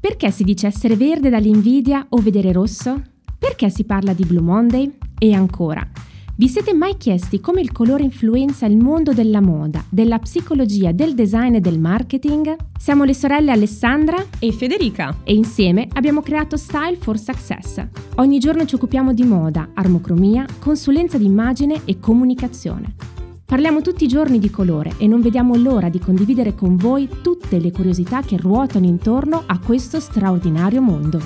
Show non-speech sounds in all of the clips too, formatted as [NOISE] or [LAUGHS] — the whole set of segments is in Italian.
Perché si dice essere verde dall'invidia o vedere rosso? Perché si parla di Blue Monday? E ancora, vi siete mai chiesti come il colore influenza il mondo della moda, della psicologia, del design e del marketing? Siamo le sorelle Alessandra e Federica e insieme abbiamo creato Style for Success. Ogni giorno ci occupiamo di moda, armocromia, consulenza d'immagine e comunicazione. Parliamo tutti i giorni di colore e non vediamo l'ora di condividere con voi tutte le curiosità che ruotano intorno a questo straordinario mondo.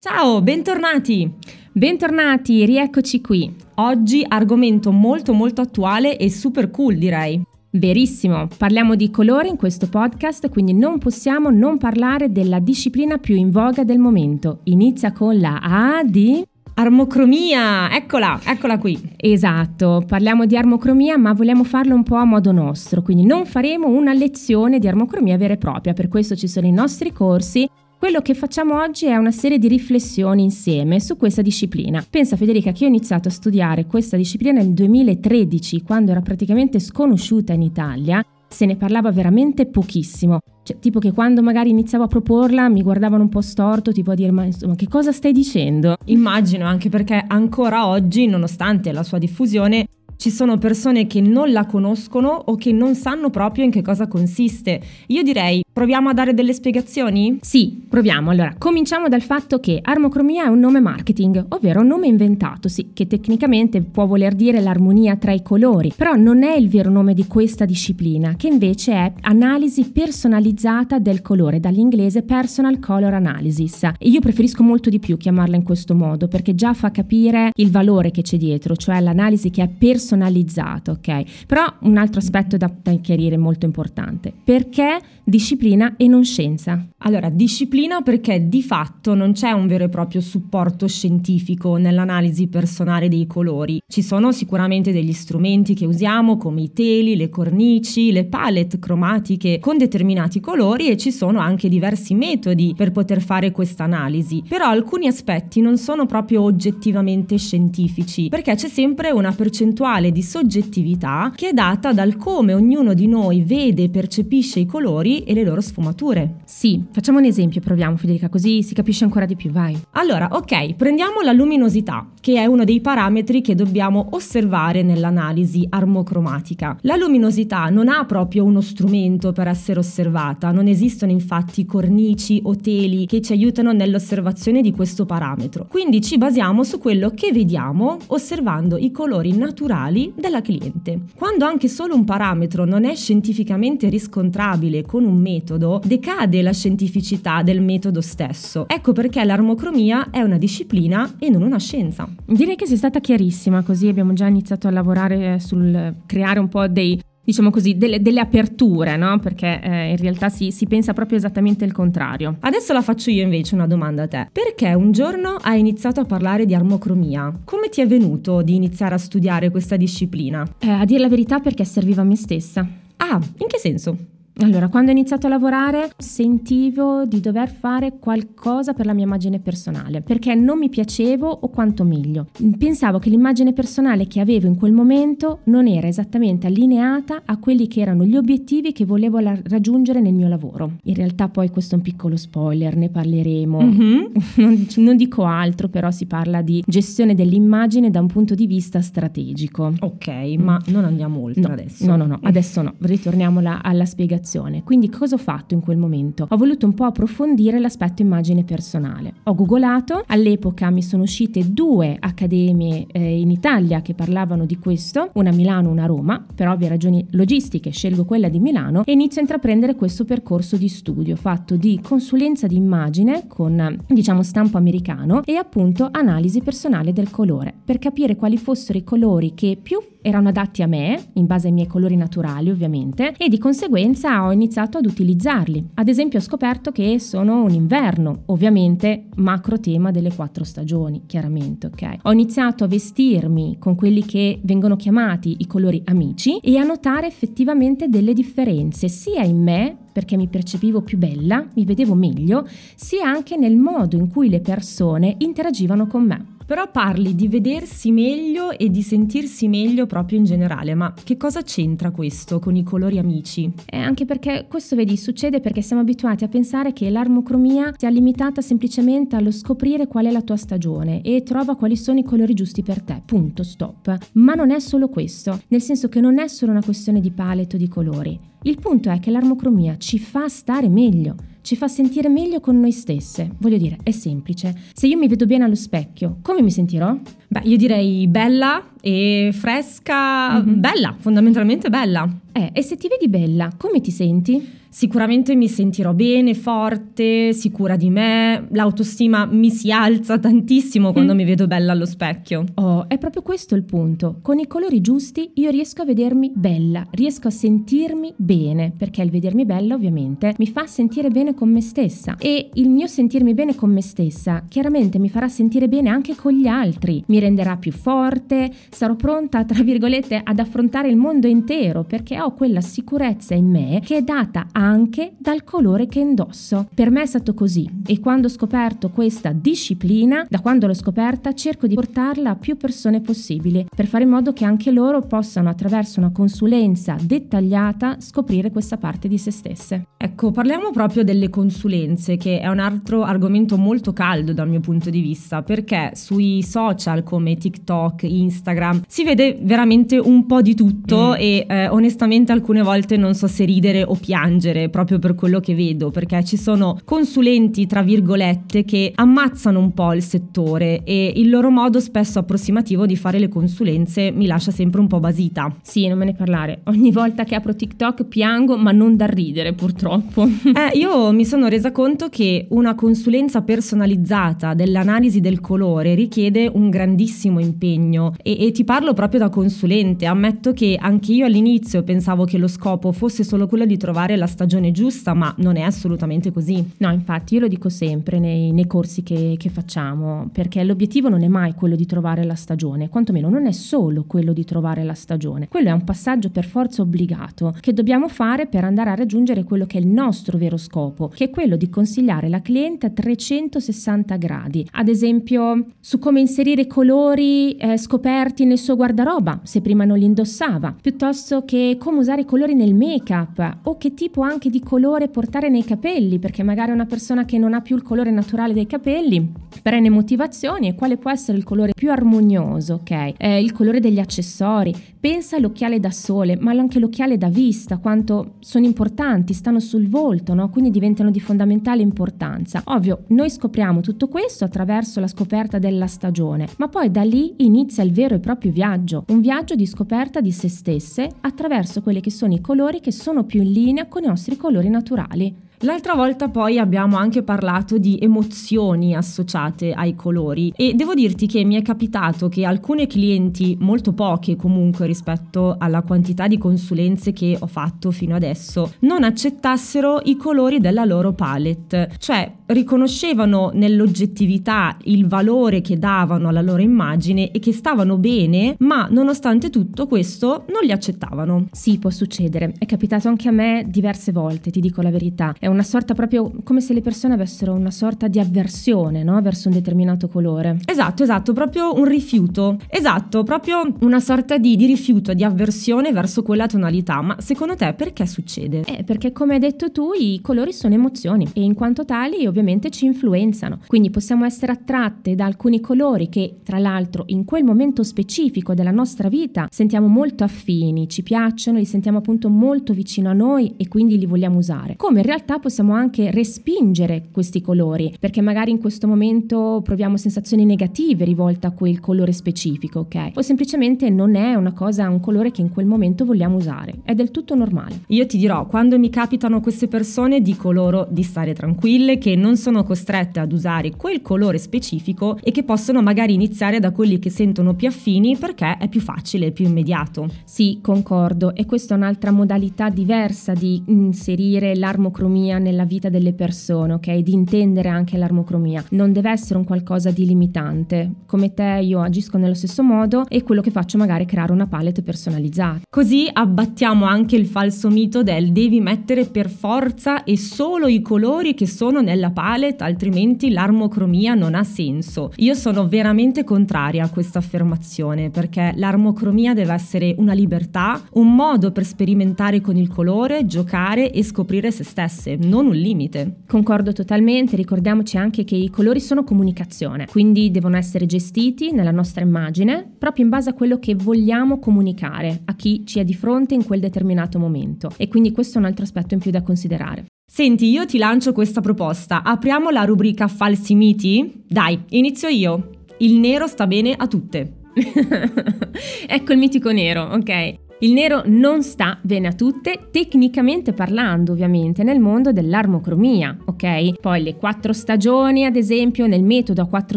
Ciao, bentornati! Bentornati, rieccoci qui. Oggi argomento molto molto attuale e super cool direi. Verissimo, parliamo di colore in questo podcast, quindi non possiamo non parlare della disciplina più in voga del momento. Inizia con la A di Armocromia, eccola, eccola qui. Esatto, parliamo di armocromia ma vogliamo farlo un po' a modo nostro, quindi non faremo una lezione di armocromia vera e propria, per questo ci sono i nostri corsi. Quello che facciamo oggi è una serie di riflessioni insieme su questa disciplina. Pensa Federica che io ho iniziato a studiare questa disciplina nel 2013, quando era praticamente sconosciuta in Italia se ne parlava veramente pochissimo. Cioè, tipo che quando magari iniziavo a proporla mi guardavano un po' storto, tipo a dire ma insomma che cosa stai dicendo? Immagino anche perché ancora oggi, nonostante la sua diffusione, ci sono persone che non la conoscono o che non sanno proprio in che cosa consiste. Io direi, proviamo a dare delle spiegazioni? Sì, proviamo. Allora, cominciamo dal fatto che armocromia è un nome marketing, ovvero un nome inventato, sì, che tecnicamente può voler dire l'armonia tra i colori, però non è il vero nome di questa disciplina, che invece è analisi personalizzata del colore, dall'inglese personal color analysis. E io preferisco molto di più chiamarla in questo modo, perché già fa capire il valore che c'è dietro, cioè l'analisi che è personalizzata ok? Però un altro aspetto da, da chiarire molto importante. Perché disciplina e non scienza? Allora, disciplina perché di fatto non c'è un vero e proprio supporto scientifico nell'analisi personale dei colori. Ci sono sicuramente degli strumenti che usiamo come i teli, le cornici, le palette cromatiche con determinati colori e ci sono anche diversi metodi per poter fare questa analisi. Però alcuni aspetti non sono proprio oggettivamente scientifici perché c'è sempre una percentuale di soggettività che è data dal come ognuno di noi vede e percepisce i colori e le loro sfumature. Sì, facciamo un esempio, proviamo Federica, così si capisce ancora di più, vai. Allora, ok, prendiamo la luminosità, che è uno dei parametri che dobbiamo osservare nell'analisi armocromatica. La luminosità non ha proprio uno strumento per essere osservata, non esistono infatti cornici o teli che ci aiutano nell'osservazione di questo parametro. Quindi ci basiamo su quello che vediamo osservando i colori naturali della cliente. Quando anche solo un parametro non è scientificamente riscontrabile con un metodo, decade la scientificità del metodo stesso. Ecco perché l'armocromia è una disciplina e non una scienza. Direi che sei stata chiarissima, così abbiamo già iniziato a lavorare sul creare un po' dei diciamo così, delle, delle aperture, no? Perché eh, in realtà si, si, pensa proprio esattamente il contrario. Adesso la faccio io invece una domanda a te. Perché un giorno hai iniziato a parlare di armocromia? Come ti è venuto di iniziare a studiare questa disciplina? Eh, a dire la verità perché serviva a me stessa. Ah, in che senso? Allora, quando ho iniziato a lavorare sentivo di dover fare qualcosa per la mia immagine personale, perché non mi piacevo o quanto meglio. Pensavo che l'immagine personale che avevo in quel momento non era esattamente allineata a quelli che erano gli obiettivi che volevo la- raggiungere nel mio lavoro. In realtà poi questo è un piccolo spoiler, ne parleremo. Mm-hmm. [LAUGHS] non, non dico altro, però si parla di gestione dell'immagine da un punto di vista strategico. Ok, ma non andiamo oltre no, adesso. No, no, no, adesso no, ritorniamo alla spiegazione comunicazione. Quindi cosa ho fatto in quel momento? Ho voluto un po' approfondire l'aspetto immagine personale. Ho googolato, all'epoca mi sono uscite due accademie eh, in Italia che parlavano di questo, una a Milano, una a Roma, per ovvie ragioni logistiche scelgo quella di Milano e inizio a intraprendere questo percorso di studio fatto di consulenza di immagine con diciamo stampo americano e appunto analisi personale del colore per capire quali fossero i colori che più erano adatti a me, in base ai miei colori naturali ovviamente, e di conseguenza ho iniziato ad utilizzarli. Ad esempio ho scoperto che sono un inverno, ovviamente macro tema delle quattro stagioni, chiaramente, ok? Ho iniziato a vestirmi con quelli che vengono chiamati i colori amici e a notare effettivamente delle differenze sia in me perché mi percepivo più bella, mi vedevo meglio, sia anche nel modo in cui le persone interagivano con me. Però parli di vedersi meglio e di sentirsi meglio proprio in generale, ma che cosa c'entra questo con i colori amici? Eh, anche perché questo, vedi, succede perché siamo abituati a pensare che l'armocromia sia limitata semplicemente allo scoprire qual è la tua stagione e trova quali sono i colori giusti per te, punto, stop. Ma non è solo questo, nel senso che non è solo una questione di palette o di colori. Il punto è che l'armocromia ci fa stare meglio, ci fa sentire meglio con noi stesse. Voglio dire, è semplice. Se io mi vedo bene allo specchio, come mi sentirò? Beh, io direi bella e fresca, mm-hmm. bella, fondamentalmente bella. Eh, e se ti vedi bella, come ti senti? Sicuramente mi sentirò bene, forte, sicura di me, l'autostima mi si alza tantissimo quando mm. mi vedo bella allo specchio. Oh, è proprio questo il punto. Con i colori giusti io riesco a vedermi bella, riesco a sentirmi bene, perché il vedermi bella ovviamente mi fa sentire bene con me stessa e il mio sentirmi bene con me stessa chiaramente mi farà sentire bene anche con gli altri, mi renderà più forte, sarò pronta, tra virgolette, ad affrontare il mondo intero perché ho quella sicurezza in me che è data anche dal colore che indosso. Per me è stato così e quando ho scoperto questa disciplina, da quando l'ho scoperta, cerco di portarla a più persone possibili per fare in modo che anche loro possano attraverso una consulenza dettagliata scoprire questa parte di se stesse. Ecco, parliamo proprio delle consulenze, che è un altro argomento molto caldo dal mio punto di vista, perché sui social come TikTok, Instagram si vede veramente un po' di tutto mm. e eh, onestamente alcune volte non so se ridere o piangere proprio per quello che vedo, perché ci sono consulenti, tra virgolette, che ammazzano un po' il settore e il loro modo spesso approssimativo di fare le consulenze mi lascia sempre un po' basita. Sì, non me ne parlare. Ogni volta che apro TikTok piango, ma non da ridere, purtroppo. [LAUGHS] eh, io [LAUGHS] mi sono resa conto che una consulenza personalizzata dell'analisi del colore richiede un grandissimo impegno e, e ti parlo proprio da consulente. Ammetto che anche io all'inizio pensavo che lo scopo fosse solo quello di trovare la stagione giusta, ma non è assolutamente così. No, infatti io lo dico sempre nei, nei corsi che, che, facciamo, perché l'obiettivo non è mai quello di trovare la stagione, quantomeno non è solo quello di trovare la stagione, quello è un passaggio per forza obbligato che dobbiamo fare per andare a raggiungere quello che è il nostro vero scopo, che è quello di consigliare la cliente a 360 gradi, ad esempio su come inserire colori eh, scoperti nel suo guardaroba, se prima non li indossava, piuttosto che come usare i colori nel make-up o che tipo anche di colore portare nei capelli, perché magari una persona che non ha più il colore naturale dei capelli prende motivazioni e quale può essere il colore più armonioso, ok? Eh, il colore degli accessori. Pensa all'occhiale da sole, ma anche l'occhiale da vista, quanto sono importanti, stanno sul volto, no? Quindi diventano di fondamentale importanza. Ovvio, noi scopriamo tutto questo attraverso la scoperta della stagione, ma poi da lì inizia il vero e proprio viaggio, un viaggio di scoperta di se stesse attraverso quelli che sono i colori che sono più in linea con i nostri colori naturali. L'altra volta poi abbiamo anche parlato di emozioni associate ai colori e devo dirti che mi è capitato che alcune clienti, molto poche comunque rispetto alla quantità di consulenze che ho fatto fino adesso, non accettassero i colori della loro palette, cioè riconoscevano nell'oggettività il valore che davano alla loro immagine e che stavano bene, ma nonostante tutto questo non li accettavano. Sì, può succedere, è capitato anche a me diverse volte, ti dico la verità. È una sorta proprio come se le persone avessero una sorta di avversione no? verso un determinato colore. Esatto, esatto, proprio un rifiuto. Esatto, proprio una sorta di, di rifiuto, di avversione verso quella tonalità. Ma secondo te perché succede? Eh, perché come hai detto tu, i colori sono emozioni e in quanto tali ovviamente ci influenzano. Quindi possiamo essere attratte da alcuni colori che, tra l'altro, in quel momento specifico della nostra vita sentiamo molto affini, ci piacciono, li sentiamo appunto molto vicino a noi e quindi li vogliamo usare. Come in realtà possiamo anche respingere questi colori, perché magari in questo momento proviamo sensazioni negative rivolte a quel colore specifico, ok? O semplicemente non è una cosa, un colore che in quel momento vogliamo usare. È del tutto normale. Io ti dirò, quando mi capitano queste persone dico loro di stare tranquille, che non sono costrette ad usare quel colore specifico e che possono magari iniziare da quelli che sentono più affini perché è più facile, più immediato. Sì, concordo, e questa è un'altra modalità diversa di inserire l'armocromia l'armocromia nella vita delle persone, ok? Di intendere anche l'armocromia. Non deve essere un qualcosa di limitante. Come te io agisco nello stesso modo e quello che faccio magari è creare una palette personalizzata. Così abbattiamo anche il falso mito del devi mettere per forza e solo i colori che sono nella palette, altrimenti l'armocromia non ha senso. Io sono veramente contraria a questa affermazione perché l'armocromia deve essere una libertà, un modo per sperimentare con il colore, giocare e scoprire se stesse, non un limite. Concordo totalmente, ricordiamoci anche che i colori sono comunicazione, quindi devono essere gestiti nella nostra immagine proprio in base a quello che vogliamo comunicare a chi ci è di fronte in quel determinato momento e quindi questo è un altro aspetto in più da considerare. Senti, io ti lancio questa proposta. Apriamo la rubrica falsi miti? Dai, inizio io. Il nero sta bene a tutte. [LAUGHS] ecco il mitico nero, ok? Il nero non sta bene a tutte, tecnicamente parlando ovviamente, nel mondo dell'armocromia, ok? Poi le quattro stagioni, ad esempio, nel metodo a quattro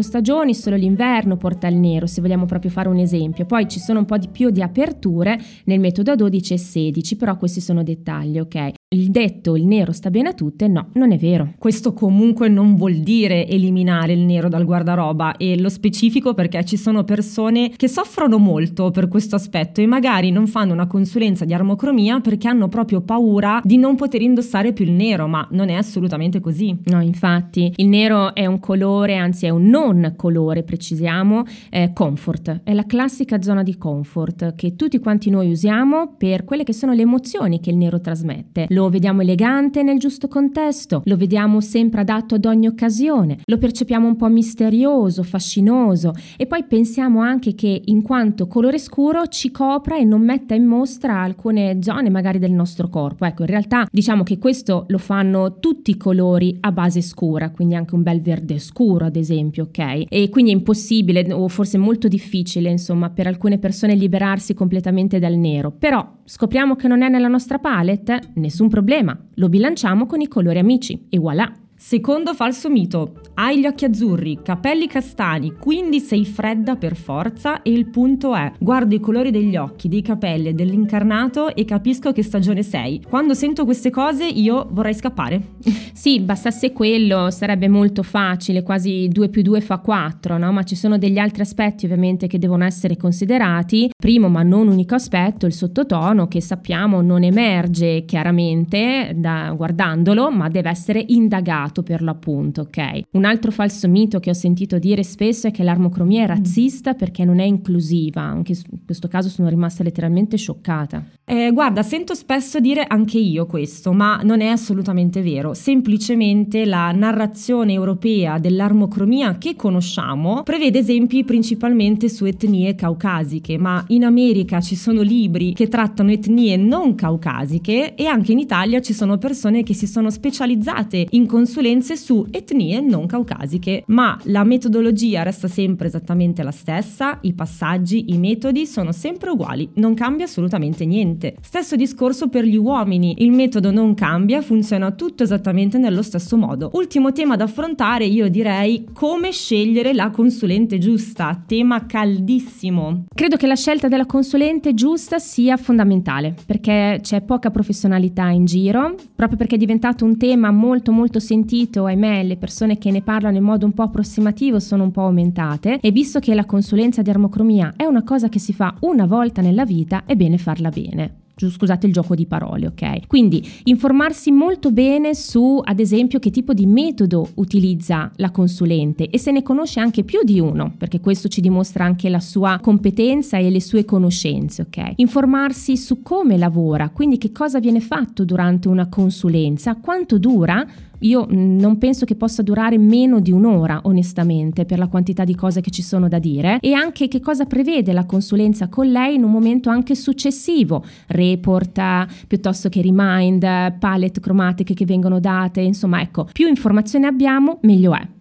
stagioni, solo l'inverno porta il nero, se vogliamo proprio fare un esempio. Poi ci sono un po' di più di aperture nel metodo a 12 e 16, però questi sono dettagli, ok? Il detto il nero sta bene a tutte, no, non è vero. Questo comunque non vuol dire eliminare il nero dal guardaroba e lo specifico perché ci sono persone che soffrono molto per questo aspetto e magari non fanno una consulenza di armocromia perché hanno proprio paura di non poter indossare più il nero, ma non è assolutamente così. No, infatti, il nero è un colore, anzi è un non colore, precisiamo, è comfort, è la classica zona di comfort che tutti quanti noi usiamo per quelle che sono le emozioni che il nero trasmette lo vediamo elegante nel giusto contesto, lo vediamo sempre adatto ad ogni occasione, lo percepiamo un po' misterioso, fascinoso e poi pensiamo anche che in quanto colore scuro ci copra e non metta in mostra alcune zone magari del nostro corpo. Ecco, in realtà diciamo che questo lo fanno tutti i colori a base scura, quindi anche un bel verde scuro ad esempio, ok? E quindi è impossibile o forse molto difficile insomma per alcune persone liberarsi completamente dal nero, però scopriamo che non è nella nostra palette, nessun problema, lo bilanciamo con i colori amici. E voilà! Secondo falso mito, hai gli occhi azzurri, capelli castani, quindi sei fredda per forza e il punto è, guardo i colori degli occhi, dei capelli e dell'incarnato e capisco che stagione sei. Quando sento queste cose io vorrei scappare. [LAUGHS] Sì, bastasse quello sarebbe molto facile, quasi 2 più 2 fa 4, no? Ma ci sono degli altri aspetti ovviamente che devono essere considerati. Primo, ma non unico aspetto, il sottotono che sappiamo non emerge chiaramente da, guardandolo, ma deve essere indagato sbagliato per l'appunto, ok? Un altro falso mito che ho sentito dire spesso è che l'armocromia è razzista perché non è inclusiva, anche in questo caso sono rimasta letteralmente scioccata. Eh, guarda, sento spesso dire anche io questo, ma non è assolutamente vero. Semplicemente la narrazione europea dell'armocromia che conosciamo prevede esempi principalmente su etnie caucasiche, ma in America ci sono libri che trattano etnie non caucasiche e anche in Italia ci sono persone che si sono specializzate in consulenze su etnie non caucasiche, ma la metodologia resta sempre esattamente la stessa, i passaggi, i metodi sono sempre uguali, non cambia assolutamente niente. Stesso discorso per gli uomini, il metodo non cambia, funziona tutto esattamente nello stesso modo. Ultimo tema da affrontare, io direi come scegliere la consulente giusta, tema caldissimo. Credo che la scelta della consulente giusta sia fondamentale, perché c'è poca professionalità in giro, proprio perché è diventato un tema molto molto sentito, ahimè le persone che ne parlano in modo un po' approssimativo sono un po' aumentate e visto che la consulenza di armocromia è una cosa che si fa una volta nella vita, è bene farla bene scusate il gioco di parole, ok? Quindi informarsi molto bene su, ad esempio, che tipo di metodo utilizza la consulente e se ne conosce anche più di uno, perché questo ci dimostra anche la sua competenza e le sue conoscenze, ok? Informarsi su come lavora, quindi che cosa viene fatto durante una consulenza, quanto dura, io non penso che possa durare meno di un'ora, onestamente, per la quantità di cose che ci sono da dire e anche che cosa prevede la consulenza con lei in un momento anche successivo, report piuttosto che remind, palette cromatiche che vengono date, insomma, ecco, più informazioni abbiamo, meglio è.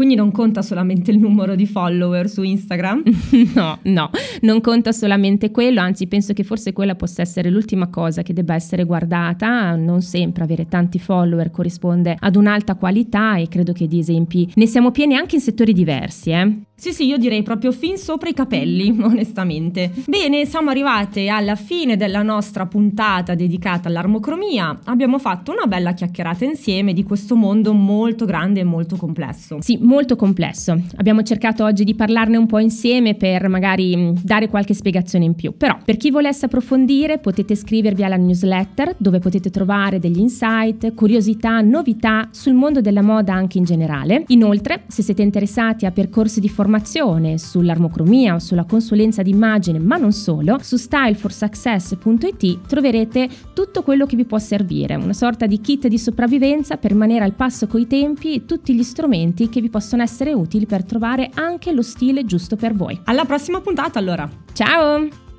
Quindi non conta solamente il numero di follower su Instagram? [LAUGHS] no, no, non conta solamente quello, anzi penso che forse quella possa essere l'ultima cosa che debba essere guardata, non sempre avere tanti follower corrisponde ad un'alta qualità e credo che di esempi ne siamo pieni anche in settori diversi. Eh? Sì, sì, io direi proprio fin sopra i capelli, [LAUGHS] onestamente. Bene, siamo arrivate alla fine della nostra puntata dedicata all'armocromia. Abbiamo fatto una bella chiacchierata insieme di questo mondo molto grande e molto complesso. Sì, molto complesso. Abbiamo cercato oggi di parlarne un po' insieme per magari mm, dare qualche spiegazione in più. Però, per chi volesse approfondire, potete iscrivervi alla newsletter dove potete trovare degli insight, curiosità, novità sul mondo della moda anche in generale. Inoltre, se siete interessati a percorsi di formazione informazione sull'armocromia o sulla consulenza d'immagine, ma non solo, su styleforsuccess.it troverete tutto quello che vi può servire, una sorta di kit di sopravvivenza per rimanere al passo coi tempi e tutti gli strumenti che vi possono essere utili per trovare anche lo stile giusto per voi. Alla prossima puntata allora! Ciao!